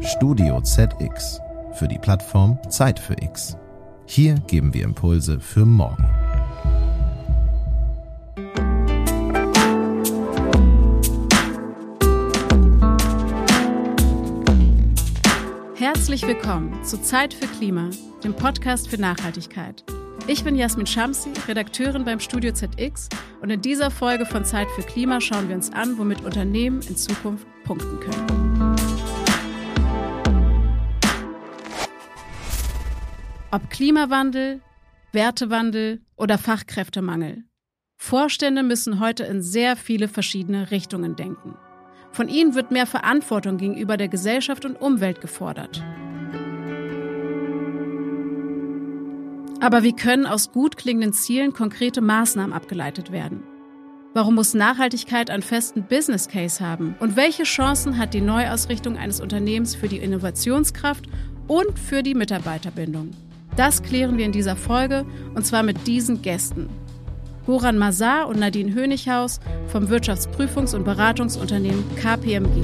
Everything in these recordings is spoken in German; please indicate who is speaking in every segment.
Speaker 1: Studio ZX für die Plattform Zeit für X. Hier geben wir Impulse für morgen.
Speaker 2: Herzlich willkommen zu Zeit für Klima, dem Podcast für Nachhaltigkeit. Ich bin Jasmin Shamsi, Redakteurin beim Studio ZX und in dieser Folge von Zeit für Klima schauen wir uns an, womit Unternehmen in Zukunft punkten können. Ob Klimawandel, Wertewandel oder Fachkräftemangel. Vorstände müssen heute in sehr viele verschiedene Richtungen denken. Von ihnen wird mehr Verantwortung gegenüber der Gesellschaft und Umwelt gefordert. Aber wie können aus gut klingenden Zielen konkrete Maßnahmen abgeleitet werden? Warum muss Nachhaltigkeit einen festen Business Case haben? Und welche Chancen hat die Neuausrichtung eines Unternehmens für die Innovationskraft und für die Mitarbeiterbindung? Das klären wir in dieser Folge und zwar mit diesen Gästen. Goran Mazar und Nadine Hönichaus vom Wirtschaftsprüfungs- und Beratungsunternehmen KPMG.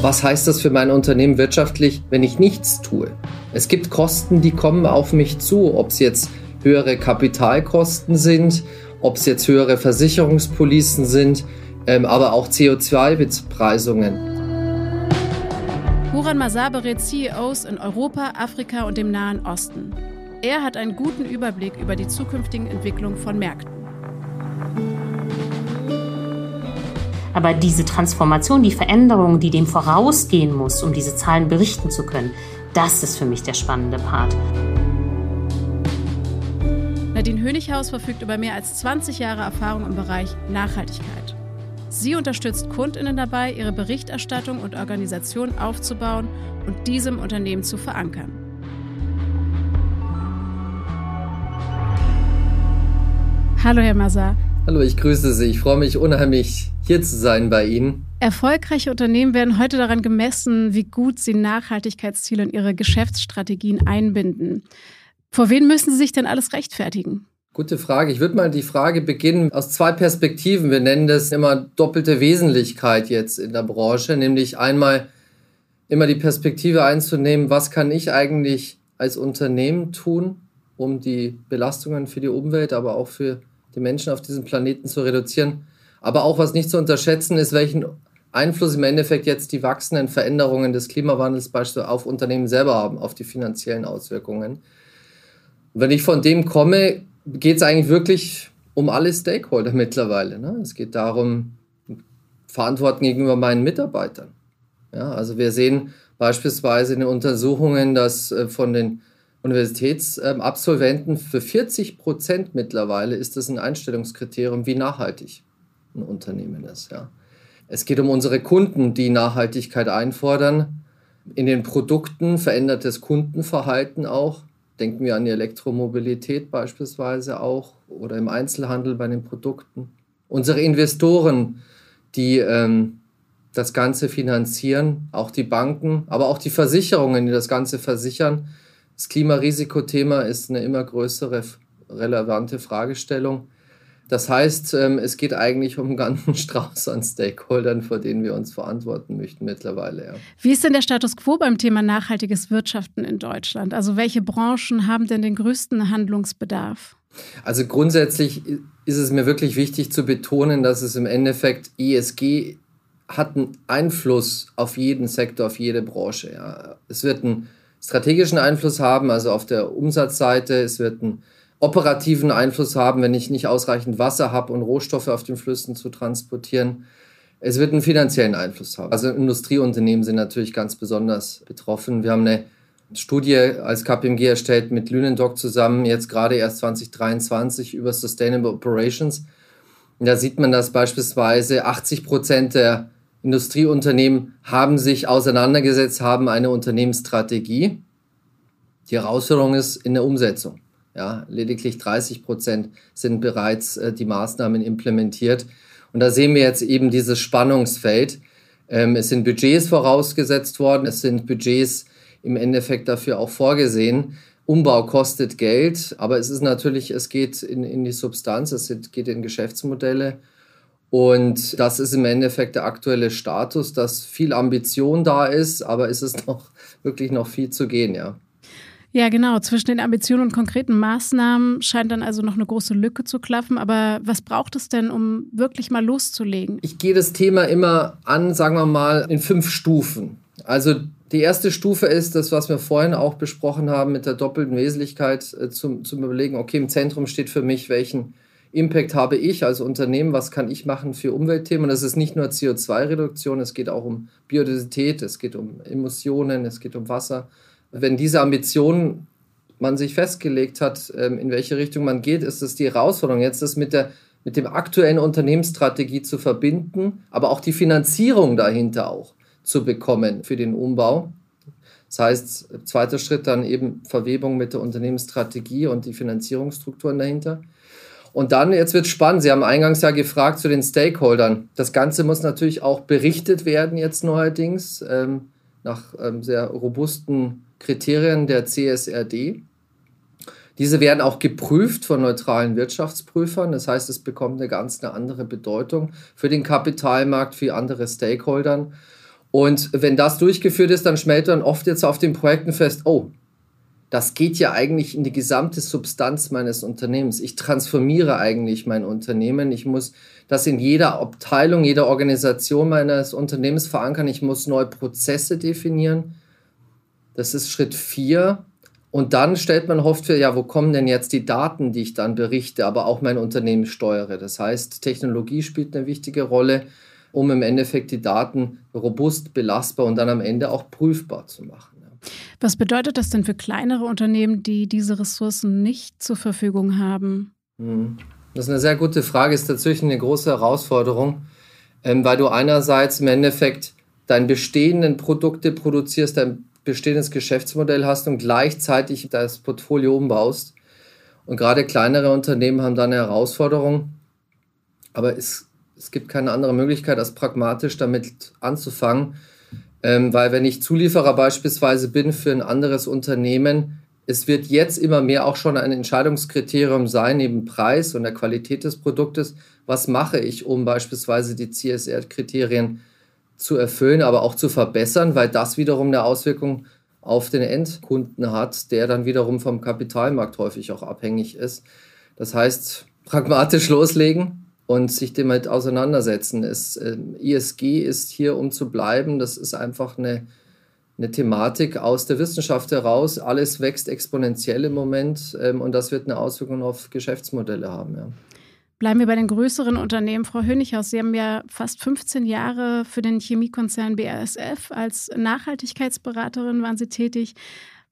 Speaker 3: Was heißt das für mein Unternehmen wirtschaftlich, wenn ich nichts tue? Es gibt Kosten, die kommen auf mich zu, ob es jetzt höhere Kapitalkosten sind, ob es jetzt höhere Versicherungspolicen sind, ähm, aber auch CO2-Bepreisungen.
Speaker 2: Huran Mazar berät CEOs in Europa, Afrika und dem Nahen Osten. Er hat einen guten Überblick über die zukünftigen Entwicklungen von Märkten.
Speaker 4: Aber diese Transformation, die Veränderung, die dem vorausgehen muss, um diese Zahlen berichten zu können, das ist für mich der spannende Part.
Speaker 2: Nadine Hönighaus verfügt über mehr als 20 Jahre Erfahrung im Bereich Nachhaltigkeit. Sie unterstützt Kundinnen dabei, ihre Berichterstattung und Organisation aufzubauen und diesem Unternehmen zu verankern. Hallo, Herr Mazar.
Speaker 3: Hallo, ich grüße Sie. Ich freue mich unheimlich, hier zu sein bei Ihnen.
Speaker 2: Erfolgreiche Unternehmen werden heute daran gemessen, wie gut sie Nachhaltigkeitsziele in ihre Geschäftsstrategien einbinden. Vor wen müssen sie sich denn alles rechtfertigen?
Speaker 3: Gute Frage. Ich würde mal die Frage beginnen aus zwei Perspektiven. Wir nennen das immer doppelte Wesentlichkeit jetzt in der Branche, nämlich einmal immer die Perspektive einzunehmen, was kann ich eigentlich als Unternehmen tun, um die Belastungen für die Umwelt, aber auch für die Menschen auf diesem Planeten zu reduzieren. Aber auch was nicht zu unterschätzen ist, welchen Einfluss im Endeffekt jetzt die wachsenden Veränderungen des Klimawandels beispielsweise auf Unternehmen selber haben, auf die finanziellen Auswirkungen. Wenn ich von dem komme, geht es eigentlich wirklich um alle Stakeholder mittlerweile. Ne? Es geht darum, Verantwortung gegenüber meinen Mitarbeitern. Ja, also wir sehen beispielsweise in den Untersuchungen, dass äh, von den Universitätsabsolventen für 40 Prozent mittlerweile ist das ein Einstellungskriterium, wie nachhaltig ein Unternehmen ist. Ja. Es geht um unsere Kunden, die Nachhaltigkeit einfordern. In den Produkten verändertes Kundenverhalten auch. Denken wir an die Elektromobilität beispielsweise auch oder im Einzelhandel bei den Produkten. Unsere Investoren, die ähm, das Ganze finanzieren, auch die Banken, aber auch die Versicherungen, die das Ganze versichern, das Klimarisikothema ist eine immer größere relevante Fragestellung. Das heißt, ähm, es geht eigentlich um einen ganzen Strauß an Stakeholdern, vor denen wir uns verantworten möchten mittlerweile. Ja.
Speaker 2: Wie ist denn der Status quo beim Thema nachhaltiges Wirtschaften in Deutschland? Also welche Branchen haben denn den größten Handlungsbedarf?
Speaker 3: Also grundsätzlich ist es mir wirklich wichtig zu betonen, dass es im Endeffekt ESG hat einen Einfluss auf jeden Sektor, auf jede Branche. Ja. Es wird ein strategischen Einfluss haben, also auf der Umsatzseite. Es wird einen operativen Einfluss haben, wenn ich nicht ausreichend Wasser habe und Rohstoffe auf den Flüssen zu transportieren. Es wird einen finanziellen Einfluss haben. Also Industrieunternehmen sind natürlich ganz besonders betroffen. Wir haben eine Studie als KPMG erstellt mit Lünendoc zusammen, jetzt gerade erst 2023 über Sustainable Operations. Und da sieht man, dass beispielsweise 80 Prozent der Industrieunternehmen haben sich auseinandergesetzt, haben eine Unternehmensstrategie. Die Herausforderung ist in der Umsetzung. Ja, lediglich 30 Prozent sind bereits äh, die Maßnahmen implementiert. Und da sehen wir jetzt eben dieses Spannungsfeld. Ähm, es sind Budgets vorausgesetzt worden, es sind Budgets im Endeffekt dafür auch vorgesehen. Umbau kostet Geld, aber es ist natürlich, es geht in, in die Substanz, es geht in Geschäftsmodelle. Und das ist im Endeffekt der aktuelle Status, dass viel Ambition da ist, aber ist es noch wirklich noch viel zu gehen, ja.
Speaker 2: Ja, genau. Zwischen den Ambitionen und konkreten Maßnahmen scheint dann also noch eine große Lücke zu klaffen. Aber was braucht es denn, um wirklich mal loszulegen?
Speaker 3: Ich gehe das Thema immer an, sagen wir mal, in fünf Stufen. Also die erste Stufe ist das, was wir vorhin auch besprochen haben mit der doppelten Wesentlichkeit, äh, zum, zum Überlegen, okay, im Zentrum steht für mich, welchen Impact habe ich als Unternehmen, was kann ich machen für Umweltthemen. Das ist nicht nur CO2-Reduktion, es geht auch um Biodiversität, es geht um Emissionen, es geht um Wasser wenn diese Ambition man sich festgelegt hat, ähm, in welche Richtung man geht, ist es die Herausforderung, jetzt das mit der mit dem aktuellen Unternehmensstrategie zu verbinden, aber auch die Finanzierung dahinter auch zu bekommen für den Umbau. Das heißt, zweiter Schritt dann eben Verwebung mit der Unternehmensstrategie und die Finanzierungsstrukturen dahinter. Und dann, jetzt wird spannend, Sie haben eingangs ja gefragt zu den Stakeholdern. Das Ganze muss natürlich auch berichtet werden jetzt neuerdings ähm, nach ähm, sehr robusten Kriterien der CSRD. Diese werden auch geprüft von neutralen Wirtschaftsprüfern. Das heißt, es bekommt eine ganz eine andere Bedeutung für den Kapitalmarkt, für andere Stakeholdern. Und wenn das durchgeführt ist, dann schmelzt man oft jetzt auf den Projekten fest, oh, das geht ja eigentlich in die gesamte Substanz meines Unternehmens. Ich transformiere eigentlich mein Unternehmen. Ich muss das in jeder Abteilung, jeder Organisation meines Unternehmens verankern. Ich muss neue Prozesse definieren. Das ist Schritt vier. Und dann stellt man oft für, ja, wo kommen denn jetzt die Daten, die ich dann berichte, aber auch mein Unternehmen steuere. Das heißt, Technologie spielt eine wichtige Rolle, um im Endeffekt die Daten robust, belastbar und dann am Ende auch prüfbar zu machen.
Speaker 2: Was bedeutet das denn für kleinere Unternehmen, die diese Ressourcen nicht zur Verfügung haben?
Speaker 3: Hm. Das ist eine sehr gute Frage, ist tatsächlich eine große Herausforderung, ähm, weil du einerseits im Endeffekt deine bestehenden Produkte produzierst, dein bestehendes Geschäftsmodell hast und gleichzeitig das Portfolio umbaust. Und gerade kleinere Unternehmen haben da eine Herausforderung. Aber es, es gibt keine andere Möglichkeit, als pragmatisch damit anzufangen. Ähm, weil wenn ich Zulieferer beispielsweise bin für ein anderes Unternehmen, es wird jetzt immer mehr auch schon ein Entscheidungskriterium sein, neben Preis und der Qualität des Produktes. Was mache ich, um beispielsweise die CSR-Kriterien zu erfüllen, aber auch zu verbessern, weil das wiederum eine Auswirkung auf den Endkunden hat, der dann wiederum vom Kapitalmarkt häufig auch abhängig ist. Das heißt, pragmatisch loslegen und sich damit auseinandersetzen. Es, äh, ISG ist hier, um zu bleiben. Das ist einfach eine, eine Thematik aus der Wissenschaft heraus. Alles wächst exponentiell im Moment ähm, und das wird eine Auswirkung auf Geschäftsmodelle haben. Ja.
Speaker 2: Bleiben wir bei den größeren Unternehmen. Frau Hönighaus, Sie haben ja fast 15 Jahre für den Chemiekonzern BASF als Nachhaltigkeitsberaterin waren Sie tätig.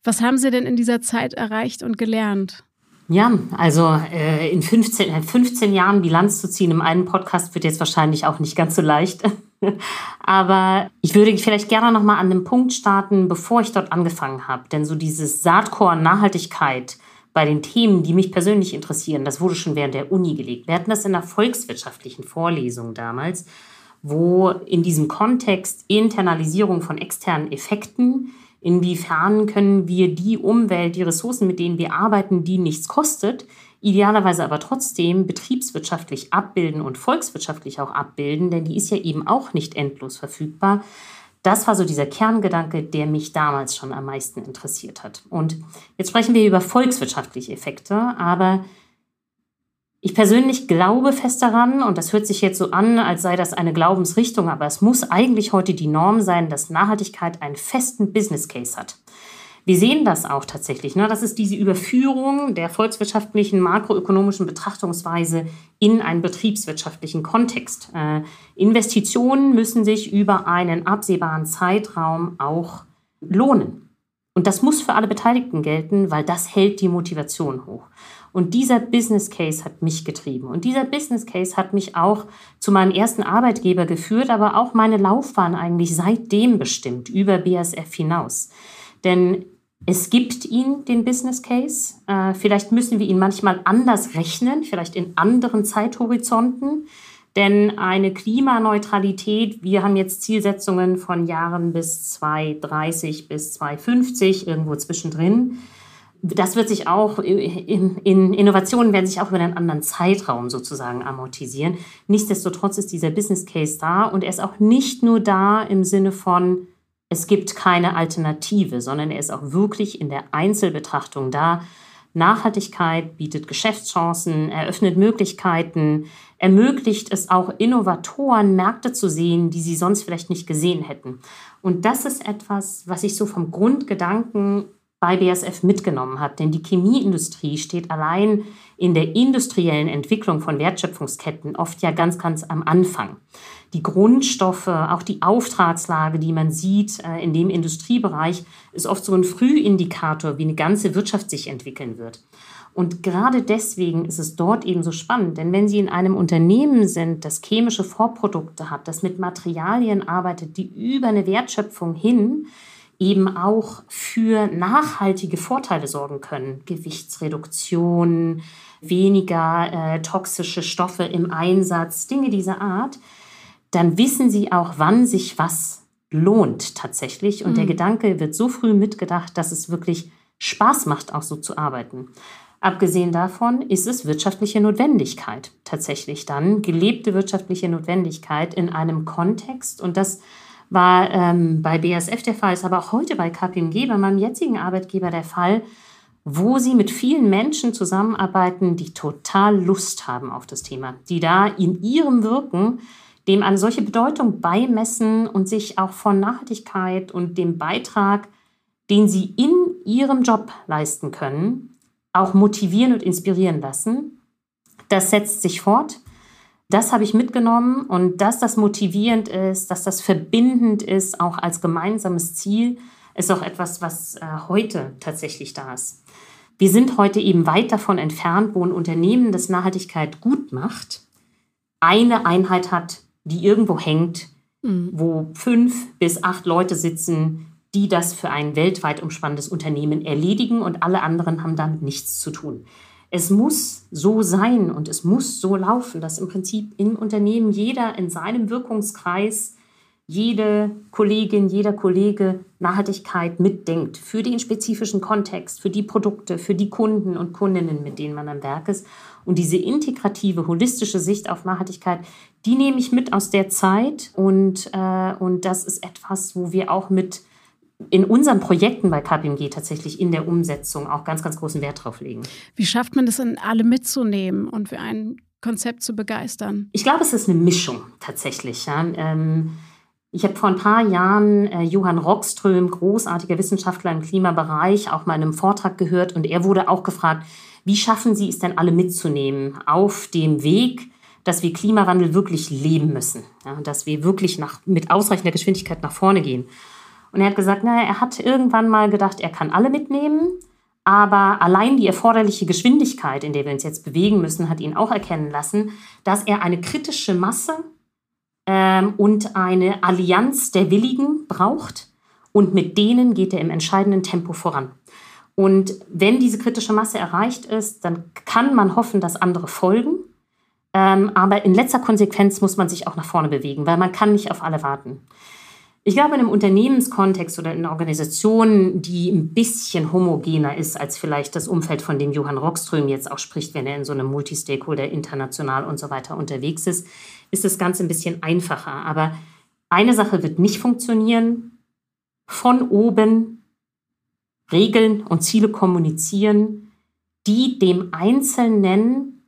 Speaker 2: Was haben Sie denn in dieser Zeit erreicht und gelernt?
Speaker 4: Ja, also äh, in 15, 15 Jahren Bilanz zu ziehen im einen Podcast wird jetzt wahrscheinlich auch nicht ganz so leicht. Aber ich würde vielleicht gerne noch mal an dem Punkt starten, bevor ich dort angefangen habe. Denn so dieses Saatkorn Nachhaltigkeit, bei den Themen, die mich persönlich interessieren, das wurde schon während der Uni gelegt. Wir hatten das in einer volkswirtschaftlichen Vorlesung damals, wo in diesem Kontext Internalisierung von externen Effekten, inwiefern können wir die Umwelt, die Ressourcen, mit denen wir arbeiten, die nichts kostet, idealerweise aber trotzdem betriebswirtschaftlich abbilden und volkswirtschaftlich auch abbilden, denn die ist ja eben auch nicht endlos verfügbar. Das war so dieser Kerngedanke, der mich damals schon am meisten interessiert hat. Und jetzt sprechen wir über volkswirtschaftliche Effekte, aber ich persönlich glaube fest daran, und das hört sich jetzt so an, als sei das eine Glaubensrichtung, aber es muss eigentlich heute die Norm sein, dass Nachhaltigkeit einen festen Business Case hat. Wir sehen das auch tatsächlich. Ne? Das ist diese Überführung der volkswirtschaftlichen, makroökonomischen Betrachtungsweise in einen betriebswirtschaftlichen Kontext. Äh, Investitionen müssen sich über einen absehbaren Zeitraum auch lohnen. Und das muss für alle Beteiligten gelten, weil das hält die Motivation hoch. Und dieser Business Case hat mich getrieben. Und dieser Business Case hat mich auch zu meinem ersten Arbeitgeber geführt, aber auch meine Laufbahn eigentlich seitdem bestimmt, über BASF hinaus. Denn es gibt ihn, den Business Case. Äh, vielleicht müssen wir ihn manchmal anders rechnen, vielleicht in anderen Zeithorizonten. Denn eine Klimaneutralität, wir haben jetzt Zielsetzungen von Jahren bis 2030 bis 2050, irgendwo zwischendrin. das wird sich auch in, in, Innovationen werden sich auch über einen anderen Zeitraum sozusagen amortisieren. Nichtsdestotrotz ist dieser Business Case da und er ist auch nicht nur da im Sinne von es gibt keine Alternative, sondern er ist auch wirklich in der Einzelbetrachtung da. Nachhaltigkeit bietet Geschäftschancen, eröffnet Möglichkeiten, ermöglicht es auch Innovatoren, Märkte zu sehen, die sie sonst vielleicht nicht gesehen hätten. Und das ist etwas, was ich so vom Grundgedanken bei BASF mitgenommen habe. Denn die Chemieindustrie steht allein in der industriellen Entwicklung von Wertschöpfungsketten oft ja ganz, ganz am Anfang. Die Grundstoffe, auch die Auftragslage, die man sieht äh, in dem Industriebereich, ist oft so ein Frühindikator, wie eine ganze Wirtschaft sich entwickeln wird. Und gerade deswegen ist es dort eben so spannend, denn wenn Sie in einem Unternehmen sind, das chemische Vorprodukte hat, das mit Materialien arbeitet, die über eine Wertschöpfung hin eben auch für nachhaltige Vorteile sorgen können. Gewichtsreduktion, weniger äh, toxische Stoffe im Einsatz, Dinge dieser Art, dann wissen sie auch, wann sich was lohnt tatsächlich. Und mhm. der Gedanke wird so früh mitgedacht, dass es wirklich Spaß macht, auch so zu arbeiten. Abgesehen davon ist es wirtschaftliche Notwendigkeit tatsächlich dann, gelebte wirtschaftliche Notwendigkeit in einem Kontext. Und das war ähm, bei BASF der Fall, ist aber auch heute bei KPMG, bei meinem jetzigen Arbeitgeber der Fall, wo sie mit vielen Menschen zusammenarbeiten, die total Lust haben auf das Thema, die da in ihrem Wirken dem eine solche Bedeutung beimessen und sich auch von Nachhaltigkeit und dem Beitrag, den sie in ihrem Job leisten können, auch motivieren und inspirieren lassen. Das setzt sich fort das habe ich mitgenommen und dass das motivierend ist, dass das verbindend ist, auch als gemeinsames Ziel, ist auch etwas, was äh, heute tatsächlich da ist. Wir sind heute eben weit davon entfernt, wo ein Unternehmen, das Nachhaltigkeit gut macht, eine Einheit hat, die irgendwo hängt, mhm. wo fünf bis acht Leute sitzen, die das für ein weltweit umspannendes Unternehmen erledigen und alle anderen haben damit nichts zu tun es muss so sein und es muss so laufen, dass im Prinzip im Unternehmen jeder in seinem Wirkungskreis, jede Kollegin, jeder Kollege Nachhaltigkeit mitdenkt für den spezifischen Kontext, für die Produkte, für die Kunden und Kundinnen, mit denen man am Werk ist. Und diese integrative, holistische Sicht auf Nachhaltigkeit, die nehme ich mit aus der Zeit und, äh, und das ist etwas, wo wir auch mit in unseren Projekten bei KPMG tatsächlich in der Umsetzung auch ganz, ganz großen Wert drauf legen.
Speaker 2: Wie schafft man das denn, alle mitzunehmen und für ein Konzept zu begeistern?
Speaker 4: Ich glaube, es ist eine Mischung tatsächlich. Ja. Ähm, ich habe vor ein paar Jahren äh, Johann Rockström, großartiger Wissenschaftler im Klimabereich, auch mal in einem Vortrag gehört und er wurde auch gefragt, wie schaffen Sie es denn alle mitzunehmen auf dem Weg, dass wir Klimawandel wirklich leben müssen, ja, dass wir wirklich nach, mit ausreichender Geschwindigkeit nach vorne gehen. Und er hat gesagt, naja, er hat irgendwann mal gedacht, er kann alle mitnehmen, aber allein die erforderliche Geschwindigkeit, in der wir uns jetzt bewegen müssen, hat ihn auch erkennen lassen, dass er eine kritische Masse ähm, und eine Allianz der Willigen braucht. Und mit denen geht er im entscheidenden Tempo voran. Und wenn diese kritische Masse erreicht ist, dann kann man hoffen, dass andere folgen. Ähm, aber in letzter Konsequenz muss man sich auch nach vorne bewegen, weil man kann nicht auf alle warten. Ich glaube, in einem Unternehmenskontext oder in einer Organisation, die ein bisschen homogener ist als vielleicht das Umfeld, von dem Johann Rockström jetzt auch spricht, wenn er in so einem Multistakeholder international und so weiter unterwegs ist, ist das Ganze ein bisschen einfacher. Aber eine Sache wird nicht funktionieren. Von oben Regeln und Ziele kommunizieren, die dem Einzelnen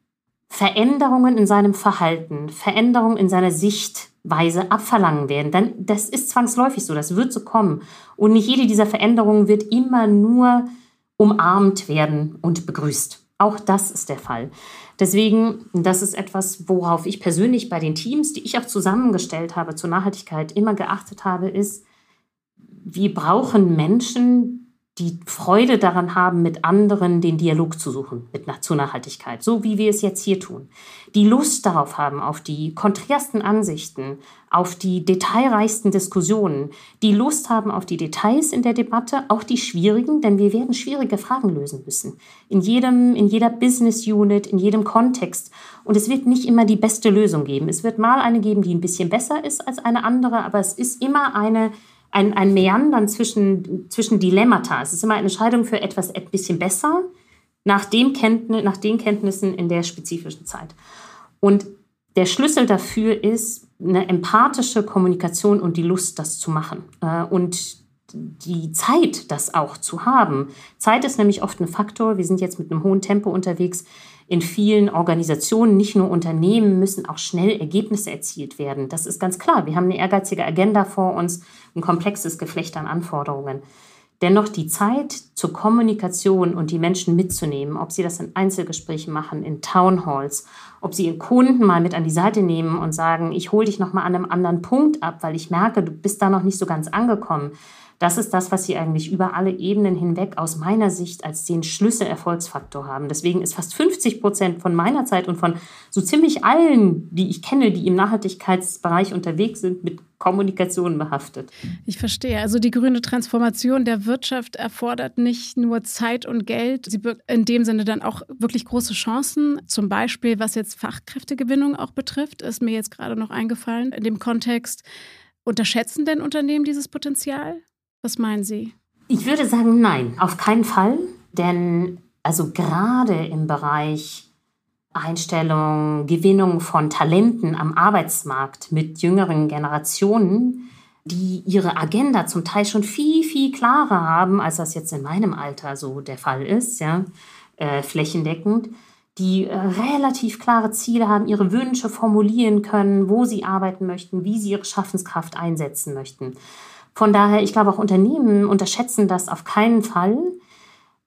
Speaker 4: Veränderungen in seinem Verhalten, Veränderungen in seiner Sicht Weise abverlangen werden. Dann, das ist zwangsläufig so, das wird so kommen. Und nicht jede dieser Veränderungen wird immer nur umarmt werden und begrüßt. Auch das ist der Fall. Deswegen, das ist etwas, worauf ich persönlich bei den Teams, die ich auch zusammengestellt habe zur Nachhaltigkeit, immer geachtet habe, ist, wir brauchen Menschen, die Freude daran haben, mit anderen den Dialog zu suchen mit, zur Nachhaltigkeit, so wie wir es jetzt hier tun. Die Lust darauf haben, auf die konträrsten Ansichten, auf die detailreichsten Diskussionen, die Lust haben auf die Details in der Debatte, auch die schwierigen, denn wir werden schwierige Fragen lösen müssen. In jedem, in jeder Business Unit, in jedem Kontext. Und es wird nicht immer die beste Lösung geben. Es wird mal eine geben, die ein bisschen besser ist als eine andere, aber es ist immer eine ein, ein Meandern zwischen, zwischen Dilemmata. Es ist immer eine Entscheidung für etwas ein bisschen besser nach, dem Kenntnis, nach den Kenntnissen in der spezifischen Zeit. Und der Schlüssel dafür ist eine empathische Kommunikation und die Lust, das zu machen. Äh, und die Zeit, das auch zu haben. Zeit ist nämlich oft ein Faktor. Wir sind jetzt mit einem hohen Tempo unterwegs. In vielen Organisationen, nicht nur Unternehmen, müssen auch schnell Ergebnisse erzielt werden. Das ist ganz klar. Wir haben eine ehrgeizige Agenda vor uns, ein komplexes Geflecht an Anforderungen. Dennoch die Zeit zur Kommunikation und die Menschen mitzunehmen, ob sie das in Einzelgesprächen machen, in Townhalls, ob sie ihren Kunden mal mit an die Seite nehmen und sagen, ich hole dich noch mal an einem anderen Punkt ab, weil ich merke, du bist da noch nicht so ganz angekommen. Das ist das, was sie eigentlich über alle Ebenen hinweg aus meiner Sicht als den Schlüsselerfolgsfaktor haben. Deswegen ist fast 50 Prozent von meiner Zeit und von so ziemlich allen, die ich kenne, die im Nachhaltigkeitsbereich unterwegs sind, mit Kommunikation behaftet.
Speaker 2: Ich verstehe. Also die grüne Transformation der Wirtschaft erfordert nicht nur Zeit und Geld, sie birgt in dem Sinne dann auch wirklich große Chancen. Zum Beispiel, was jetzt Fachkräftegewinnung auch betrifft, ist mir jetzt gerade noch eingefallen. In dem Kontext, unterschätzen denn Unternehmen dieses Potenzial? Was meinen Sie?
Speaker 4: Ich würde sagen, nein, auf keinen Fall. Denn also gerade im Bereich Einstellung, Gewinnung von Talenten am Arbeitsmarkt mit jüngeren Generationen, die ihre Agenda zum Teil schon viel, viel klarer haben, als das jetzt in meinem Alter so der Fall ist, ja, äh, flächendeckend, die äh, relativ klare Ziele haben, ihre Wünsche formulieren können, wo sie arbeiten möchten, wie sie ihre Schaffenskraft einsetzen möchten. Von daher, ich glaube, auch Unternehmen unterschätzen das auf keinen Fall.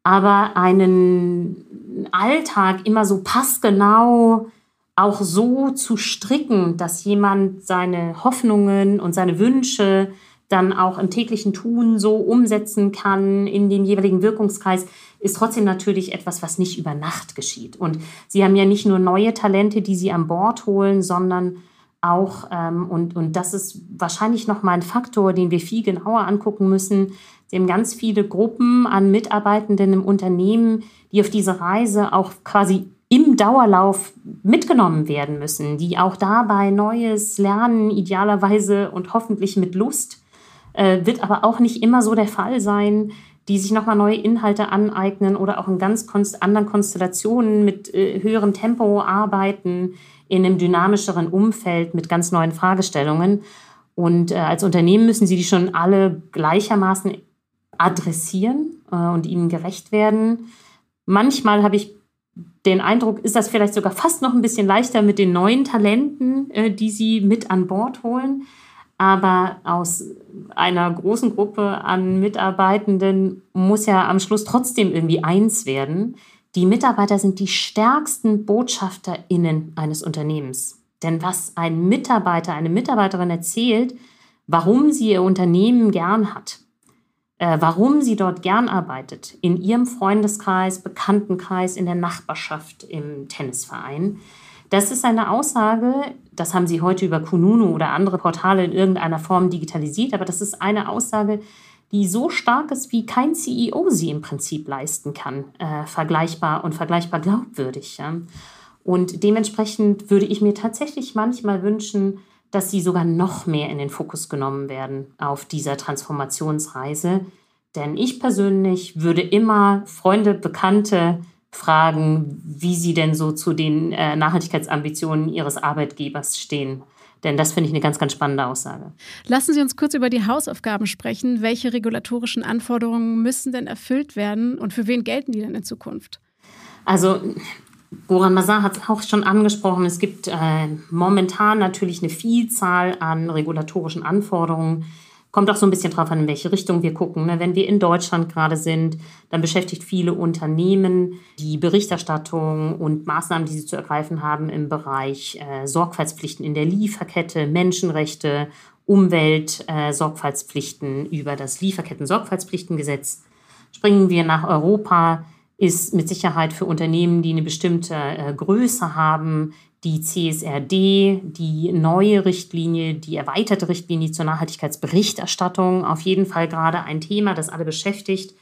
Speaker 4: Aber einen Alltag immer so passgenau auch so zu stricken, dass jemand seine Hoffnungen und seine Wünsche dann auch im täglichen Tun so umsetzen kann in den jeweiligen Wirkungskreis, ist trotzdem natürlich etwas, was nicht über Nacht geschieht. Und Sie haben ja nicht nur neue Talente, die Sie an Bord holen, sondern auch, ähm, und, und das ist wahrscheinlich nochmal ein Faktor, den wir viel genauer angucken müssen. Sie haben ganz viele Gruppen an Mitarbeitenden im Unternehmen, die auf diese Reise auch quasi im Dauerlauf mitgenommen werden müssen, die auch dabei Neues lernen, idealerweise und hoffentlich mit Lust, äh, wird aber auch nicht immer so der Fall sein, die sich nochmal neue Inhalte aneignen oder auch in ganz konst anderen Konstellationen mit äh, höherem Tempo arbeiten, in einem dynamischeren Umfeld mit ganz neuen Fragestellungen. Und äh, als Unternehmen müssen sie die schon alle gleichermaßen adressieren äh, und ihnen gerecht werden. Manchmal habe ich den Eindruck, ist das vielleicht sogar fast noch ein bisschen leichter mit den neuen Talenten, äh, die sie mit an Bord holen. Aber aus einer großen Gruppe an Mitarbeitenden muss ja am Schluss trotzdem irgendwie eins werden. Die Mitarbeiter sind die stärksten BotschafterInnen eines Unternehmens. Denn was ein Mitarbeiter, eine Mitarbeiterin erzählt, warum sie ihr Unternehmen gern hat, äh, warum sie dort gern arbeitet, in ihrem Freundeskreis, Bekanntenkreis, in der Nachbarschaft, im Tennisverein, das ist eine Aussage, das haben sie heute über Kununu oder andere Portale in irgendeiner Form digitalisiert, aber das ist eine Aussage, die so stark ist, wie kein CEO sie im Prinzip leisten kann, äh, vergleichbar und vergleichbar glaubwürdig. Ja? Und dementsprechend würde ich mir tatsächlich manchmal wünschen, dass sie sogar noch mehr in den Fokus genommen werden auf dieser Transformationsreise. Denn ich persönlich würde immer Freunde, Bekannte fragen, wie sie denn so zu den äh, Nachhaltigkeitsambitionen ihres Arbeitgebers stehen. Denn das finde ich eine ganz, ganz spannende Aussage.
Speaker 2: Lassen Sie uns kurz über die Hausaufgaben sprechen. Welche regulatorischen Anforderungen müssen denn erfüllt werden und für wen gelten die denn in Zukunft?
Speaker 4: Also Goran Mazar hat es auch schon angesprochen. Es gibt äh, momentan natürlich eine Vielzahl an regulatorischen Anforderungen, Kommt auch so ein bisschen drauf an, in welche Richtung wir gucken. Ne? Wenn wir in Deutschland gerade sind, dann beschäftigt viele Unternehmen die Berichterstattung und Maßnahmen, die sie zu ergreifen haben im Bereich äh, Sorgfaltspflichten in der Lieferkette, Menschenrechte, Umweltsorgfaltspflichten äh, über das Lieferketten-Sorgfaltspflichtengesetz. Springen wir nach Europa, ist mit Sicherheit für Unternehmen, die eine bestimmte äh, Größe haben, die CSRD, die neue Richtlinie, die erweiterte Richtlinie zur Nachhaltigkeitsberichterstattung auf jeden Fall gerade ein Thema, das alle beschäftigt.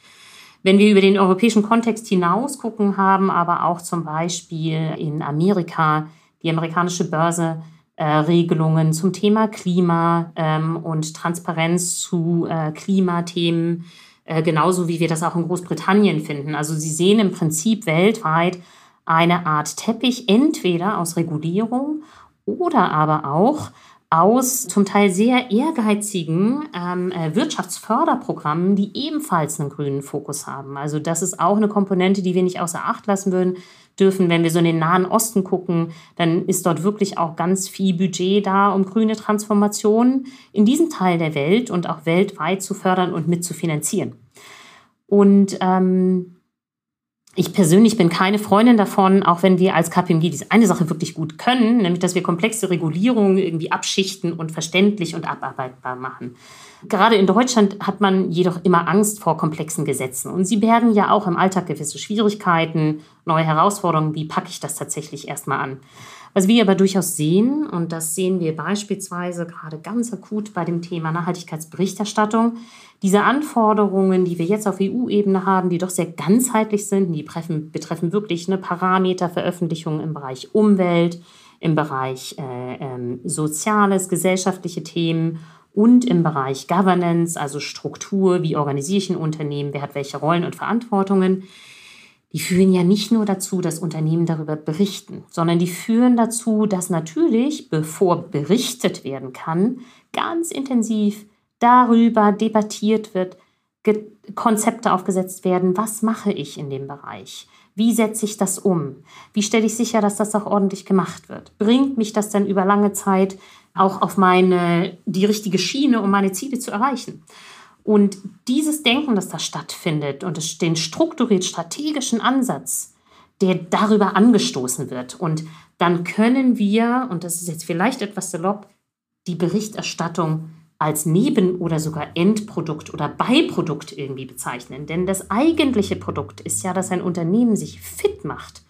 Speaker 4: Wenn wir über den europäischen Kontext hinaus gucken, haben aber auch zum Beispiel in Amerika die amerikanische Börse äh, Regelungen zum Thema Klima ähm, und Transparenz zu äh, Klimathemen, äh, genauso wie wir das auch in Großbritannien finden. Also Sie sehen im Prinzip weltweit eine Art Teppich, entweder aus Regulierung oder aber auch aus zum Teil sehr ehrgeizigen ähm, äh, Wirtschaftsförderprogrammen, die ebenfalls einen grünen Fokus haben. Also das ist auch eine Komponente, die wir nicht außer Acht lassen würden dürfen. Wenn wir so in den Nahen Osten gucken, dann ist dort wirklich auch ganz viel Budget da, um grüne Transformation in diesem Teil der Welt und auch weltweit zu fördern und mitzufinanzieren. Und ähm, ich persönlich bin keine Freundin davon, auch wenn wir als KPMG diese eine Sache wirklich gut können, nämlich dass wir komplexe Regulierungen irgendwie abschichten und verständlich und abarbeitbar machen. Gerade in Deutschland hat man jedoch immer Angst vor komplexen Gesetzen und sie bergen ja auch im Alltag gewisse Schwierigkeiten, neue Herausforderungen. Wie packe ich das tatsächlich erstmal an? Was wir aber durchaus sehen, und das sehen wir beispielsweise gerade ganz akut bei dem Thema Nachhaltigkeitsberichterstattung, diese Anforderungen, die wir jetzt auf EU-Ebene haben, die doch sehr ganzheitlich sind, die betreffen, betreffen wirklich eine Parameterveröffentlichung im Bereich Umwelt, im Bereich äh, äh, Soziales, gesellschaftliche Themen und im Bereich Governance, also Struktur, wie organisiere ich ein Unternehmen, wer hat welche Rollen und Verantwortungen die führen ja nicht nur dazu, dass Unternehmen darüber berichten, sondern die führen dazu, dass natürlich, bevor berichtet werden kann, ganz intensiv darüber debattiert wird, Konzepte aufgesetzt werden, was mache ich in dem Bereich? Wie setze ich das um? Wie stelle ich sicher, dass das auch ordentlich gemacht wird? Bringt mich das denn über lange Zeit auch auf meine, die richtige Schiene, um meine Ziele zu erreichen? Und dieses Denken, das da stattfindet und den strukturiert strategischen Ansatz, der darüber angestoßen wird. Und dann können wir, und das ist jetzt vielleicht etwas salopp, die Berichterstattung als Neben- oder sogar Endprodukt oder Beiprodukt irgendwie bezeichnen. Denn das eigentliche Produkt ist ja, dass ein Unternehmen sich fit macht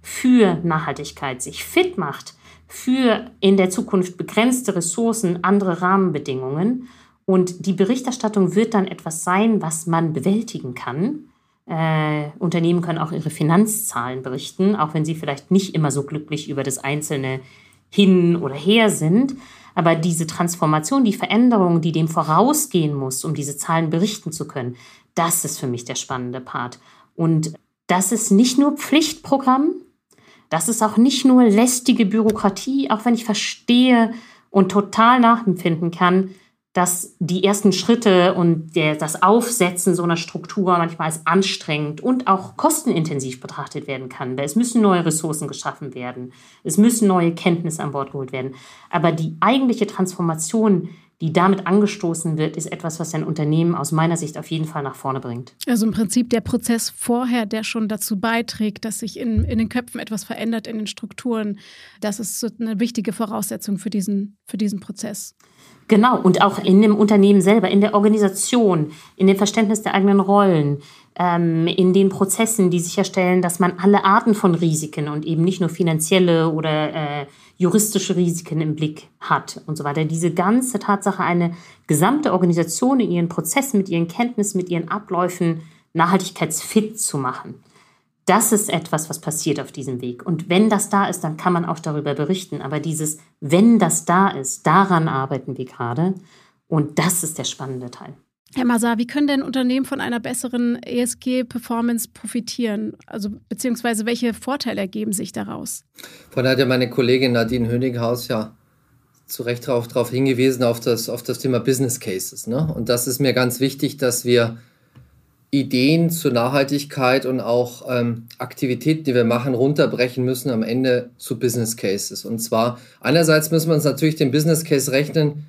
Speaker 4: für Nachhaltigkeit, sich fit macht für in der Zukunft begrenzte Ressourcen, andere Rahmenbedingungen und die Berichterstattung wird dann etwas sein, was man bewältigen kann. Äh, Unternehmen können auch ihre Finanzzahlen berichten, auch wenn sie vielleicht nicht immer so glücklich über das Einzelne hin oder her sind. Aber diese Transformation, die Veränderung, die dem vorausgehen muss, um diese Zahlen berichten zu können, das ist für mich der spannende Part. Und das ist nicht nur Pflichtprogramm, das ist auch nicht nur lästige Bürokratie, auch wenn ich verstehe und total nachempfinden kann, dass die ersten Schritte und der, das Aufsetzen so einer Struktur manchmal als anstrengend und auch kostenintensiv betrachtet werden kann. Weil es müssen neue Ressourcen geschaffen werden. Es müssen neue Kenntnisse an Bord geholt werden. Aber die eigentliche Transformation, die damit angestoßen wird, ist etwas, was ein Unternehmen aus meiner Sicht auf jeden Fall nach vorne bringt.
Speaker 2: Also im Prinzip der Prozess vorher, der schon dazu beiträgt, dass sich in, in den Köpfen etwas verändert, in den Strukturen, das ist so eine wichtige Voraussetzung für diesen, für diesen Prozess.
Speaker 4: Genau, und auch in dem Unternehmen selber, in der Organisation, in dem Verständnis der eigenen Rollen, in den Prozessen, die sicherstellen, dass man alle Arten von Risiken und eben nicht nur finanzielle oder äh, juristische Risiken im Blick hat und so weiter. Diese ganze Tatsache, eine gesamte Organisation in ihren Prozessen, mit ihren Kenntnissen, mit ihren Abläufen nachhaltigkeitsfit zu machen. Das ist etwas, was passiert auf diesem Weg. Und wenn das da ist, dann kann man auch darüber berichten. Aber dieses, wenn das da ist, daran arbeiten wir gerade. Und das ist der spannende Teil.
Speaker 2: Herr Mazar, wie können denn Unternehmen von einer besseren ESG-Performance profitieren? Also beziehungsweise welche Vorteile ergeben sich daraus?
Speaker 3: Vorhin hat ja meine Kollegin Nadine Hönighaus ja zu Recht darauf, darauf hingewiesen, auf das, auf das Thema Business Cases. Ne? Und das ist mir ganz wichtig, dass wir Ideen zur Nachhaltigkeit und auch ähm, Aktivitäten, die wir machen, runterbrechen müssen am Ende zu Business Cases. Und zwar einerseits müssen wir uns natürlich den Business Case rechnen,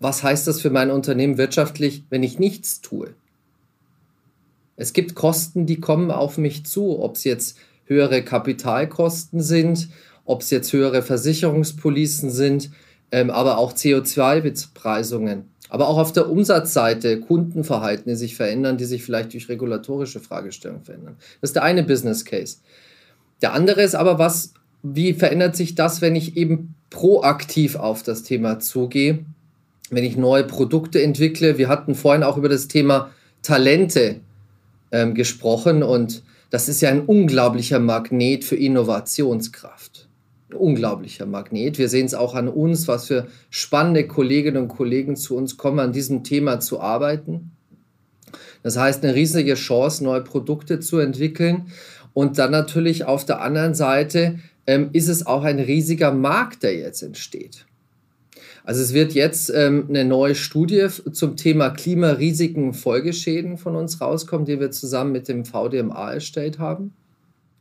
Speaker 3: was heißt das für mein Unternehmen wirtschaftlich, wenn ich nichts tue? Es gibt Kosten, die kommen auf mich zu, ob es jetzt höhere Kapitalkosten sind, ob es jetzt höhere Versicherungspolicen sind, ähm, aber auch CO2-Bepreisungen. Aber auch auf der Umsatzseite Kundenverhalten, die sich verändern, die sich vielleicht durch regulatorische Fragestellungen verändern. Das ist der eine Business Case. Der andere ist aber, was, wie verändert sich das, wenn ich eben proaktiv auf das Thema zugehe, wenn ich neue Produkte entwickle? Wir hatten vorhin auch über das Thema Talente ähm, gesprochen und das ist ja ein unglaublicher Magnet für Innovationskraft. ein unglaublicher Magnet. Wir sehen es auch an uns, was für spannende Kolleginnen und Kollegen zu uns kommen, an diesem Thema zu arbeiten. Das heißt, eine riesige Chance, neue Produkte zu entwickeln. Und dann natürlich auf der anderen Seite ähm, ist es auch ein riesiger Markt, der jetzt entsteht. Also es wird jetzt ähm, eine neue Studie zum Thema Klimarisiken Folgeschäden von uns rauskommen, die wir zusammen mit dem VDMA erstellt haben.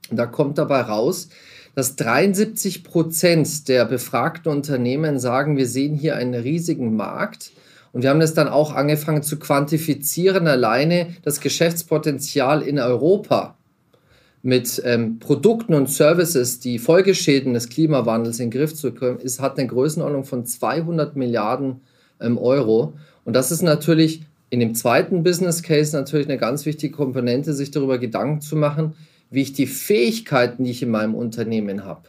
Speaker 3: Und da kommt dabei raus, dass 73 Prozent der befragten Unternehmen sagen, wir sehen hier einen riesigen Markt. Und wir haben das dann auch angefangen zu quantifizieren, alleine das Geschäftspotenzial in Europa mit ähm, Produkten und Services die Folgeschäden des Klimawandels in den Griff zu bekommen, ist, hat eine Größenordnung von 200 Milliarden ähm, Euro. Und das ist natürlich in dem zweiten Business Case natürlich eine ganz wichtige Komponente, sich darüber Gedanken zu machen, wie ich die Fähigkeiten, die ich in meinem Unternehmen habe,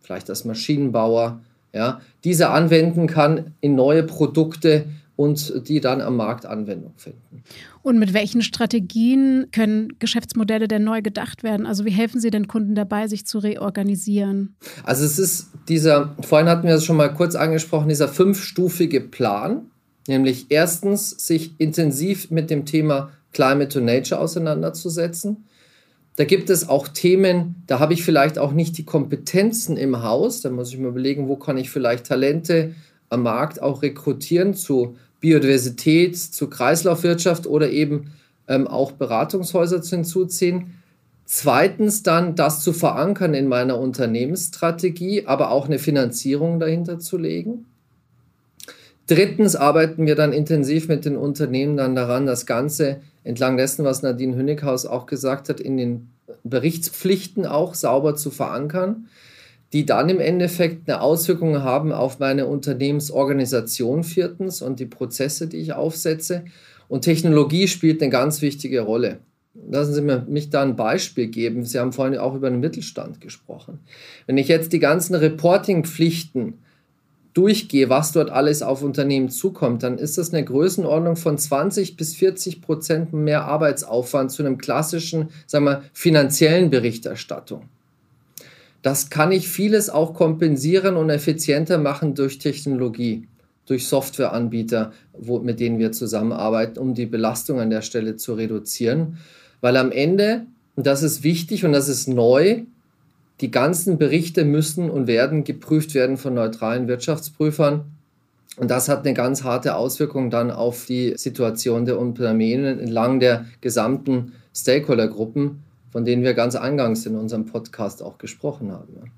Speaker 3: vielleicht als Maschinenbauer, ja, diese anwenden kann in neue Produkte und die dann am Markt Anwendung finden.
Speaker 2: Und mit welchen Strategien können Geschäftsmodelle denn neu gedacht werden? Also wie helfen Sie den Kunden dabei, sich zu reorganisieren?
Speaker 3: Also es ist dieser, vorhin hatten wir es schon mal kurz angesprochen, dieser fünfstufige Plan, nämlich erstens sich intensiv mit dem Thema Climate to Nature auseinanderzusetzen. Da gibt es auch Themen, da habe ich vielleicht auch nicht die Kompetenzen im Haus. Da muss ich mir überlegen, wo kann ich vielleicht Talente am Markt auch rekrutieren zu Biodiversität, zu Kreislaufwirtschaft oder eben ähm, auch Beratungshäuser zu hinzuziehen. Zweitens dann das zu verankern in meiner Unternehmensstrategie, aber auch eine Finanzierung dahinter zu legen. Drittens arbeiten wir dann intensiv mit den Unternehmen dann daran, das Ganze entlang dessen, was Nadine Hünighaus auch gesagt hat, in den Berichtspflichten auch sauber zu verankern die dann im Endeffekt eine Auswirkung haben auf meine Unternehmensorganisation viertens und die Prozesse, die ich aufsetze. Und Technologie spielt eine ganz wichtige Rolle. Lassen Sie mich da ein Beispiel geben. Sie haben vorhin auch über den Mittelstand gesprochen. Wenn ich jetzt die ganzen Reporting-Pflichten durchgehe, was dort alles auf Unternehmen zukommt, dann ist das eine Größenordnung von 20 bis 40 Prozent mehr Arbeitsaufwand zu einem klassischen, sagen wir, finanziellen Berichterstattung. Das kann ich vieles auch kompensieren und effizienter machen durch Technologie, durch Softwareanbieter, wo, mit denen wir zusammenarbeiten, um die Belastung an der Stelle zu reduzieren. Weil am Ende, und das ist wichtig und das ist neu, die ganzen Berichte müssen und werden geprüft werden von neutralen Wirtschaftsprüfern. Und das hat eine ganz harte Auswirkung dann auf die Situation der Unternehmen entlang der gesamten Stakeholdergruppen von denen wir ganz eingangs in unserem Podcast auch gesprochen haben.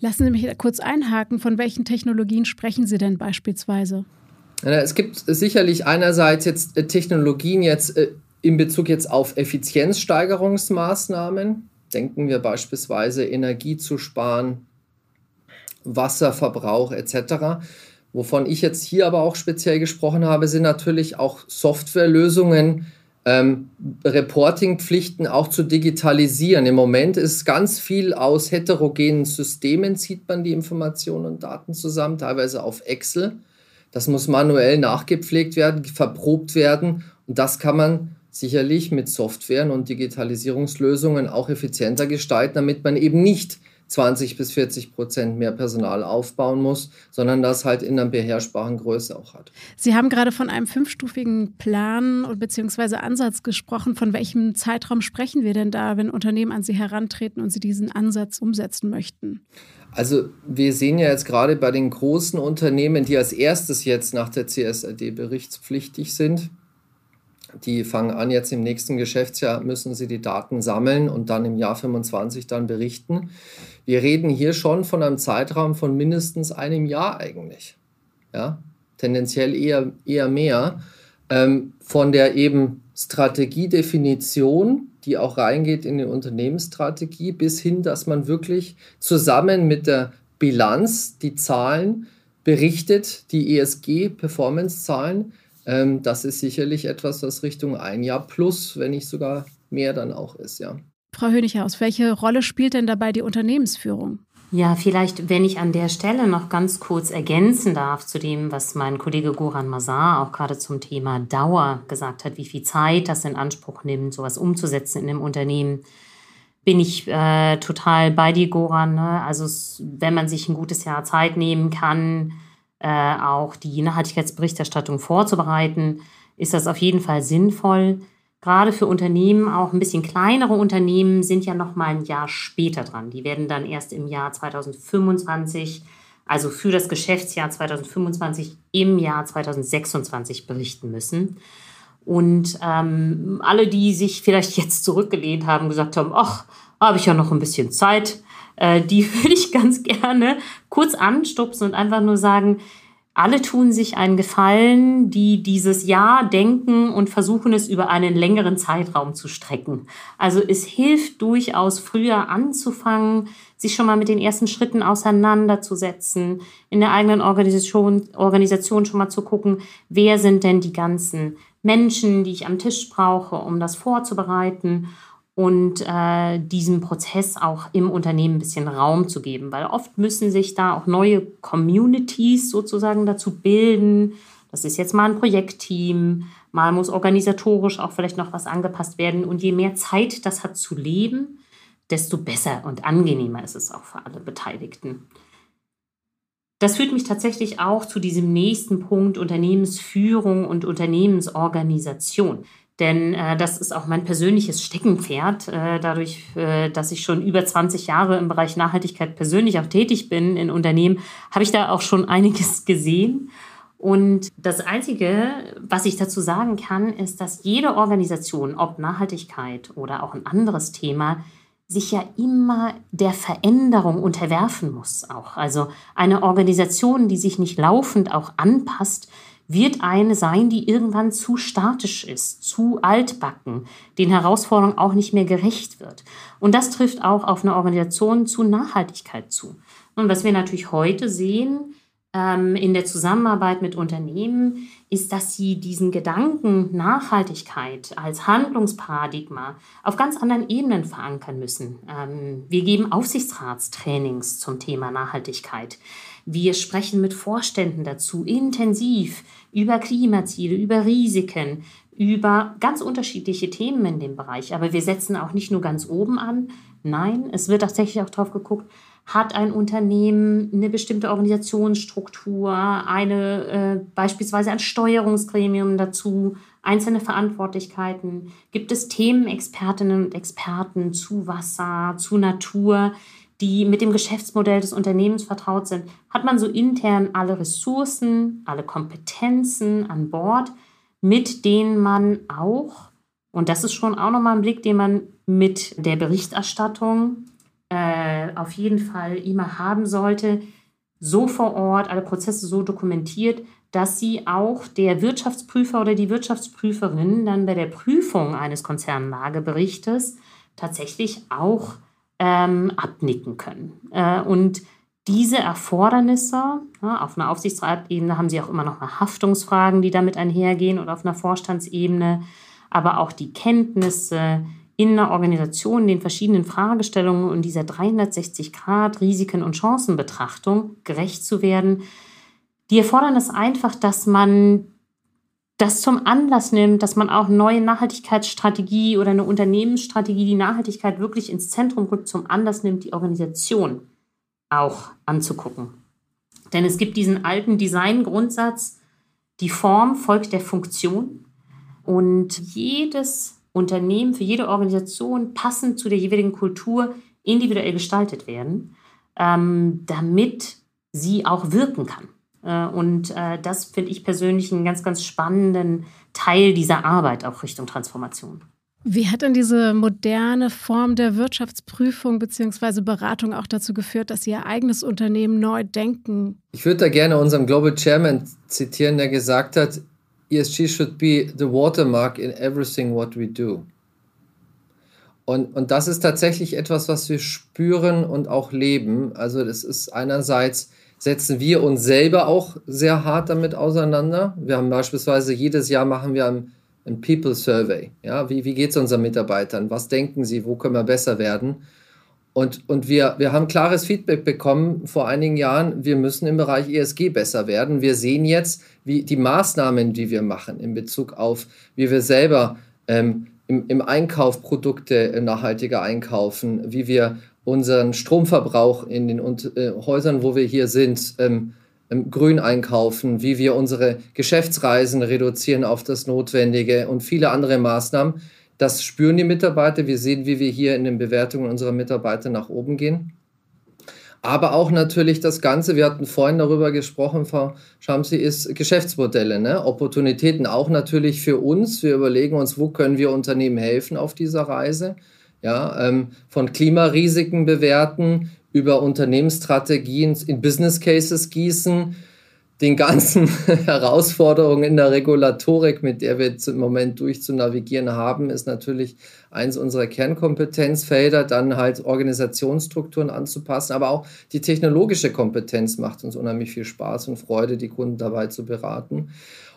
Speaker 2: Lassen Sie mich kurz einhaken. Von welchen Technologien sprechen Sie denn beispielsweise?
Speaker 3: Es gibt sicherlich einerseits jetzt äh, Technologien jetzt äh, in Bezug jetzt auf Effizienzsteigerungsmaßnahmen. Denken wir beispielsweise Energie zu sparen, Wasserverbrauch etc. Wovon ich jetzt hier aber auch speziell gesprochen habe, sind natürlich auch Softwarelösungen, ähm, Reportingpflichten auch zu digitalisieren. Im Moment ist ganz viel aus heterogenen Systemen, zieht man die Informationen und Daten zusammen, teilweise auf Excel. Das muss manuell nachgepflegt werden, verprobt werden und das kann man sicherlich mit Softwaren und Digitalisierungslösungen auch effizienter gestalten, damit man eben nicht 20 bis 40 Prozent mehr Personal aufbauen muss, sondern das halt in einer beherrschbaren Größe auch hat.
Speaker 2: Sie haben gerade von einem fünfstufigen Plan bzw. Ansatz gesprochen. Von welchem Zeitraum sprechen wir denn da, wenn Unternehmen an Sie herantreten und Sie diesen Ansatz umsetzen möchten?
Speaker 3: Also wir sehen ja jetzt gerade bei den großen Unternehmen, die als erstes jetzt nach der CSRD berichtspflichtig sind, die fangen an, jetzt im nächsten Geschäftsjahr müssen sie die Daten sammeln und dann im Jahr 25 dann berichten. Wir reden hier schon von einem Zeitraum von mindestens einem Jahr eigentlich. Ja, tendenziell eher, eher mehr. Ähm, von der eben Strategiedefinition, die auch reingeht in die Unternehmensstrategie, bis hin, dass man wirklich zusammen mit der Bilanz die Zahlen berichtet, die ESG-Performance-Zahlen, ähm, das ist sicherlich etwas, was Richtung ein Jahr plus, wenn nicht sogar mehr dann auch ist, ja.
Speaker 2: Frau Hönighaus, welche Rolle spielt denn dabei die Unternehmensführung?
Speaker 4: Ja, vielleicht, wenn ich an der Stelle noch ganz kurz ergänzen darf zu dem, was mein Kollege Goran Mazar auch gerade zum Thema Dauer gesagt hat, wie viel Zeit das in Anspruch nimmt, sowas umzusetzen in einem Unternehmen. bin ich äh, total bei dir, Goran. Ne? Also wenn man sich ein gutes Jahr Zeit nehmen kann, äh, auch die Nachhaltigkeitsberichterstattung vorzubereiten, ist das auf jeden Fall sinnvoll. Gerade für Unternehmen, auch ein bisschen kleinere Unternehmen, sind ja noch mal ein Jahr später dran. Die werden dann erst im Jahr 2025, also für das Geschäftsjahr 2025 im Jahr 2026 berichten müssen. Und ähm, alle, die sich vielleicht jetzt zurückgelehnt haben, gesagt haben, ach, habe ich ja noch ein bisschen Zeit, äh, die würde ich ganz gerne kurz anstupsen und einfach nur sagen, alle tun sich einen Gefallen, die dieses Jahr denken und versuchen es über einen längeren Zeitraum zu strecken. Also es hilft durchaus früher anzufangen, sich schon mal mit den ersten Schritten auseinanderzusetzen, in der eigenen Organisation, Organisation schon mal zu gucken, wer sind denn die ganzen Menschen, die ich am Tisch brauche, um das vorzubereiten und äh, diesem Prozess auch im Unternehmen ein bisschen Raum zu geben, weil oft müssen sich da auch neue Communities sozusagen dazu bilden. Das ist jetzt mal ein Projektteam, mal muss organisatorisch auch vielleicht noch was angepasst werden und je mehr Zeit das hat zu leben, desto besser und angenehmer ist es auch für alle Beteiligten. Das führt mich tatsächlich auch zu diesem nächsten Punkt Unternehmensführung und Unternehmensorganisation. Denn äh, das ist auch mein persönliches Steckenpferd. Äh, dadurch, äh, dass ich schon über 20 Jahre im Bereich Nachhaltigkeit persönlich auch tätig bin in Unternehmen, habe ich da auch schon einiges gesehen. Und das Einzige, was ich dazu sagen kann, ist, dass jede Organisation, ob Nachhaltigkeit oder auch ein anderes Thema, sich ja immer der Veränderung unterwerfen muss auch. Also eine Organisation, die sich nicht laufend auch anpasst, wird eine sein, die irgendwann zu statisch ist, zu altbacken, den Herausforderungen auch nicht mehr gerecht wird. Und das trifft auch auf eine Organisation zu Nachhaltigkeit zu. Und was wir natürlich heute sehen, ähm, in der Zusammenarbeit mit Unternehmen ist, dass sie diesen Gedanken Nachhaltigkeit als Handlungsparadigma auf ganz anderen Ebenen verankern müssen. Ähm, wir geben Aufsichtsratstrainings zum Thema Nachhaltigkeit. Wir sprechen mit Vorständen dazu intensiv über Klimaziele, über Risiken, über ganz unterschiedliche Themen in dem Bereich. Aber wir setzen auch nicht nur ganz oben an. Nein, es wird tatsächlich auch drauf geguckt, hat ein Unternehmen eine bestimmte Organisationsstruktur, eine äh, beispielsweise ein Steuerungsgremium dazu, einzelne Verantwortlichkeiten? Gibt es Themenexpertinnen und Experten zu Wasser, zu Natur, die mit dem Geschäftsmodell des Unternehmens vertraut sind? Hat man so intern alle Ressourcen, alle Kompetenzen an Bord, mit denen man auch, und das ist schon auch nochmal ein Blick, den man mit der Berichterstattung äh, auf jeden Fall immer haben sollte, so vor Ort, alle Prozesse so dokumentiert, dass sie auch der Wirtschaftsprüfer oder die Wirtschaftsprüferin dann bei der Prüfung eines Konzernlageberichtes tatsächlich auch ähm, abnicken können. Äh, und diese Erfordernisse, ja, auf einer Aufsichtsratebene haben sie auch immer noch mal Haftungsfragen, die damit einhergehen oder auf einer Vorstandsebene, aber auch die Kenntnisse, in einer Organisation den verschiedenen Fragestellungen und dieser 360 Grad Risiken- und Chancenbetrachtung gerecht zu werden, die erfordern es einfach, dass man das zum Anlass nimmt, dass man auch neue Nachhaltigkeitsstrategie oder eine Unternehmensstrategie, die Nachhaltigkeit wirklich ins Zentrum rückt, zum Anlass nimmt, die Organisation auch anzugucken. Denn es gibt diesen alten Designgrundsatz, die Form folgt der Funktion und jedes Unternehmen, für jede Organisation passend zu der jeweiligen Kultur individuell gestaltet werden, ähm, damit sie auch wirken kann. Äh, und äh, das finde ich persönlich einen ganz, ganz spannenden Teil dieser Arbeit auch Richtung Transformation.
Speaker 2: Wie hat denn diese moderne Form der Wirtschaftsprüfung bzw. Beratung auch dazu geführt, dass Sie Ihr eigenes Unternehmen neu denken?
Speaker 3: Ich würde da gerne unseren Global Chairman zitieren, der gesagt hat, ESG should be the watermark in everything what we do. Und, und das ist tatsächlich etwas, was wir spüren und auch leben. Also das ist einerseits, setzen wir uns selber auch sehr hart damit auseinander. Wir haben beispielsweise jedes Jahr machen wir ein, ein People Survey. Ja, wie, wie geht es unseren Mitarbeitern? Was denken sie? Wo können wir besser werden? Und, und wir, wir haben klares Feedback bekommen vor einigen Jahren, wir müssen im Bereich ESG besser werden. Wir sehen jetzt, wie die Maßnahmen, die wir machen in Bezug auf, wie wir selber ähm, im, im Einkauf Produkte äh, nachhaltiger einkaufen, wie wir unseren Stromverbrauch in den äh, Häusern, wo wir hier sind, ähm, ähm, grün einkaufen, wie wir unsere Geschäftsreisen reduzieren auf das Notwendige und viele andere Maßnahmen. Das spüren die Mitarbeiter. Wir sehen, wie wir hier in den Bewertungen unserer Mitarbeiter nach oben gehen. Aber auch natürlich das Ganze, wir hatten vorhin darüber gesprochen, Frau Schamsi, ist Geschäftsmodelle, ne? Opportunitäten auch natürlich für uns. Wir überlegen uns, wo können wir Unternehmen helfen auf dieser Reise. Ja, ähm, von Klimarisiken bewerten über Unternehmensstrategien in Business Cases gießen, den ganzen Herausforderungen in der Regulatorik, mit der wir jetzt im Moment durchzunavigieren haben, ist natürlich eins unserer Kernkompetenzfelder, dann halt Organisationsstrukturen anzupassen, aber auch die technologische Kompetenz macht uns unheimlich viel Spaß und Freude, die Kunden dabei zu beraten.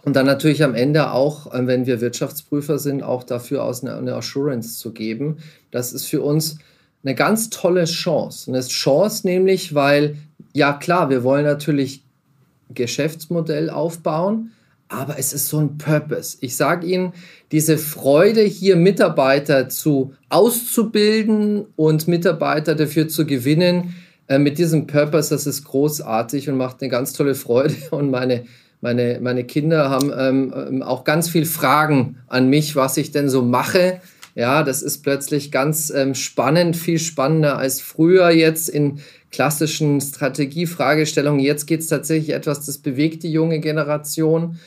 Speaker 3: Und dann natürlich am Ende auch, äh, wenn wir Wirtschaftsprüfer sind, auch dafür aus eine, Assurance zu geben. Das ist für uns eine ganz tolle Chance. Eine Chance nämlich, weil, ja klar, wir wollen natürlich Geschäftsmodell aufbauen, aber es ist so ein Purpose. Ich sage Ihnen, diese Freude, hier Mitarbeiter zu auszubilden und Mitarbeiter dafür zu gewinnen, äh, mit diesem Purpose, das ist großartig und macht eine ganz tolle Freude. Und meine, meine, meine Kinder haben ähm, ähm auch ganz viel Fragen an mich, was ich denn so mache ja, das ist plötzlich ganz ähm, spannend, viel spannender als früher jetzt in klassischen Strategiefragestellungen. Jetzt geht es tatsächlich etwas, das bewegt die junge Generation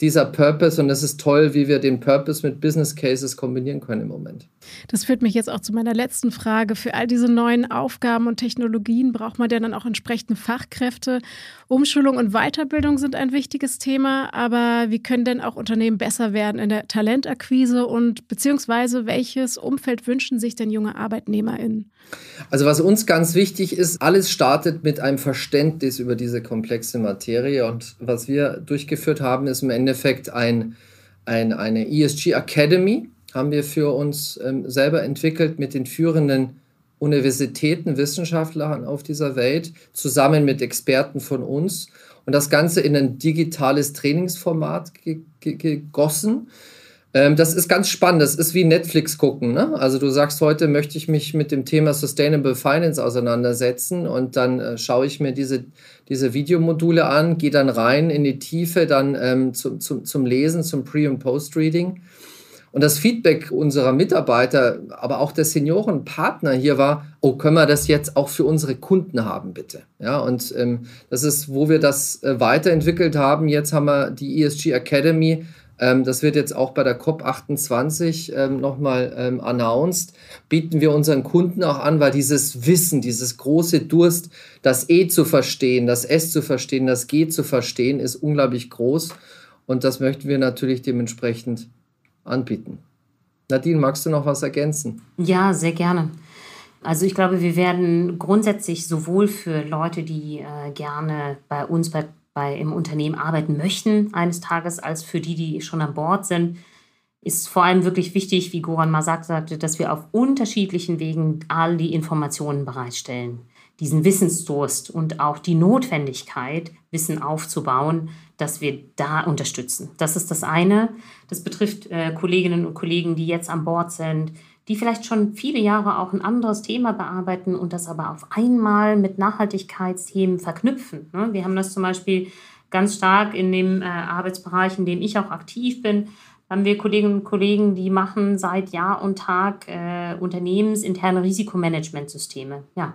Speaker 3: dieser Purpose und es ist toll, wie wir den Purpose mit Business Cases kombinieren können im Moment.
Speaker 2: Das führt mich jetzt auch zu meiner letzten Frage. Für all diese neuen Aufgaben und Technologien braucht man ja dann auch entsprechende Fachkräfte. Umschulung und Weiterbildung sind ein wichtiges Thema, aber wie können denn auch Unternehmen besser werden in der Talentakquise und beziehungsweise welches Umfeld wünschen sich denn junge ArbeitnehmerInnen?
Speaker 3: Also was uns ganz wichtig ist, alles startet mit einem Verständnis über diese komplexe Materie und was wir durchgeführt haben, ist im Endeffekt ein, ein, eine ESG Academy, haben wir für uns ähm, selber entwickelt mit den führenden Universitäten, Wissenschaftlern auf dieser Welt, zusammen mit Experten von uns und das Ganze in ein digitales Trainingsformat gegossen. Ähm, das ist ganz spannend. Das ist wie Netflix gucken. Ne? Also du sagst, heute möchte ich mich mit dem Thema Sustainable Finance auseinandersetzen und dann äh, schaue ich mir diese, diese Videomodule an, gehe dann rein in die Tiefe, dann ähm, zum, zum, zum Lesen, zum Pre- und Post-Reading. Und das Feedback unserer Mitarbeiter, aber auch der Seniorenpartner hier war, oh, können wir das jetzt auch für unsere Kunden haben, bitte? Ja, und ähm, das ist, wo wir das äh, weiterentwickelt haben. Jetzt haben wir die ESG Academy. Ähm, das wird jetzt auch bei der COP28 ähm, nochmal ähm, announced. Bieten wir unseren Kunden auch an, weil dieses Wissen, dieses große Durst, das E zu verstehen, das S zu verstehen, das G zu verstehen, ist unglaublich groß. Und das möchten wir natürlich dementsprechend anbieten. Nadine, magst du noch was ergänzen?
Speaker 4: Ja, sehr gerne. Also ich glaube, wir werden grundsätzlich sowohl für Leute, die äh, gerne bei uns bei, bei, im Unternehmen arbeiten möchten eines Tages, als für die, die schon an Bord sind, ist vor allem wirklich wichtig, wie Goran Masak sagte, dass wir auf unterschiedlichen Wegen all die Informationen bereitstellen. Diesen Wissensdurst und auch die Notwendigkeit, Wissen aufzubauen, dass wir da unterstützen. Das ist das eine. Das betrifft äh, Kolleginnen und Kollegen, die jetzt an Bord sind, die vielleicht schon viele Jahre auch ein anderes Thema bearbeiten und das aber auf einmal mit Nachhaltigkeitsthemen verknüpfen. Ne? Wir haben das zum Beispiel ganz stark in dem äh, Arbeitsbereich, in dem ich auch aktiv bin, haben wir Kolleginnen und Kollegen, die machen seit Jahr und Tag äh, unternehmensinterne Risikomanagementsysteme. Ja.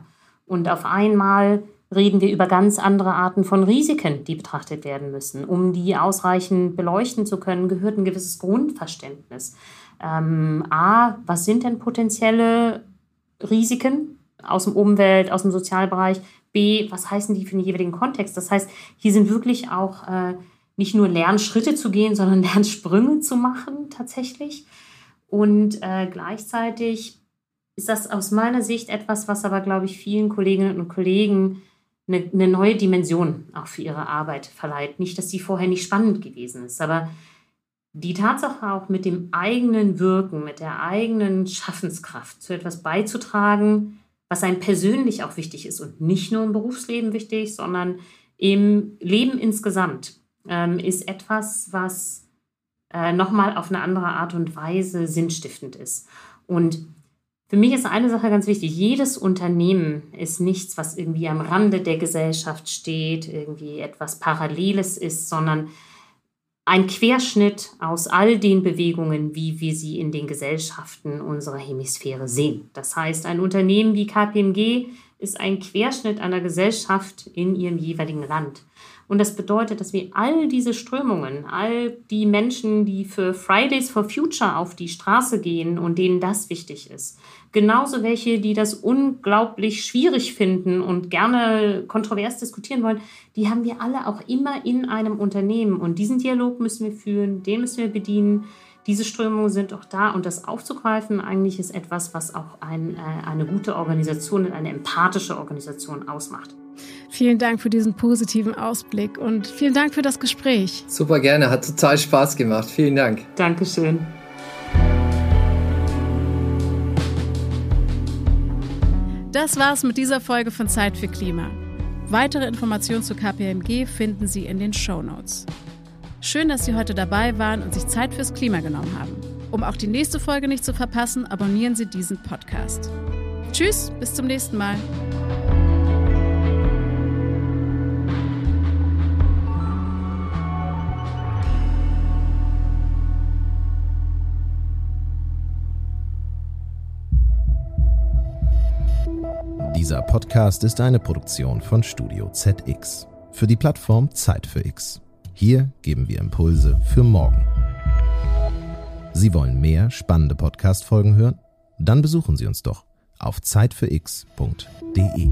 Speaker 4: Und auf einmal reden wir über ganz andere Arten von Risiken, die betrachtet werden müssen. Um die ausreichend beleuchten zu können, gehört ein gewisses Grundverständnis. Ähm, A, was sind denn potenzielle Risiken aus dem Umwelt, aus dem Sozialbereich? B, was heißen die für den jeweiligen Kontext? Das heißt, hier sind wirklich auch äh, nicht nur Lernschritte zu gehen, sondern Lernsprünge zu machen tatsächlich. Und äh, gleichzeitig ist das aus meiner Sicht etwas, was aber, glaube ich, vielen Kolleginnen und Kollegen eine, eine neue Dimension auch für ihre Arbeit verleiht. Nicht, dass sie vorher nicht spannend gewesen ist, aber die Tatsache auch mit dem eigenen Wirken, mit der eigenen Schaffenskraft zu etwas beizutragen, was einem persönlich auch wichtig ist und nicht nur im Berufsleben wichtig, sondern im Leben insgesamt, ähm, ist etwas, was äh, nochmal auf eine andere Art und Weise sinnstiftend ist. Und für mich ist eine Sache ganz wichtig. Jedes Unternehmen ist nichts, was irgendwie am Rande der Gesellschaft steht, irgendwie etwas Paralleles ist, sondern ein Querschnitt aus all den Bewegungen, wie wir sie in den Gesellschaften unserer Hemisphäre sehen. Das heißt, ein Unternehmen wie KPMG ist ein Querschnitt einer Gesellschaft in ihrem jeweiligen Land. Und das bedeutet, dass wir all diese Strömungen, all die Menschen, die für Fridays for Future auf die Straße gehen und denen das wichtig ist, genauso welche, die das unglaublich schwierig finden und gerne kontrovers diskutieren wollen, die haben wir alle auch immer in einem Unternehmen. Und diesen Dialog müssen wir führen, den müssen wir bedienen. Diese Strömungen sind auch da und das aufzugreifen eigentlich ist etwas, was auch ein, äh, eine gute Organisation und eine empathische Organisation ausmacht.
Speaker 2: Vielen Dank für diesen positiven Ausblick und vielen Dank für das Gespräch.
Speaker 3: Super gerne, hat total Spaß gemacht. Vielen Dank.
Speaker 4: Dankeschön.
Speaker 2: Das war's mit dieser Folge von Zeit für Klima. Weitere Informationen zu KPMG finden Sie in den Show Notes. Schön, dass Sie heute dabei waren und sich Zeit fürs Klima genommen haben. Um auch die nächste Folge nicht zu verpassen, abonnieren Sie diesen Podcast. Tschüss, bis zum nächsten Mal.
Speaker 1: Dieser Podcast ist eine Produktion von Studio ZX für die Plattform Zeit für X. Hier geben wir Impulse für morgen. Sie wollen mehr spannende Podcast-Folgen hören? Dann besuchen Sie uns doch auf zeitfürx.de.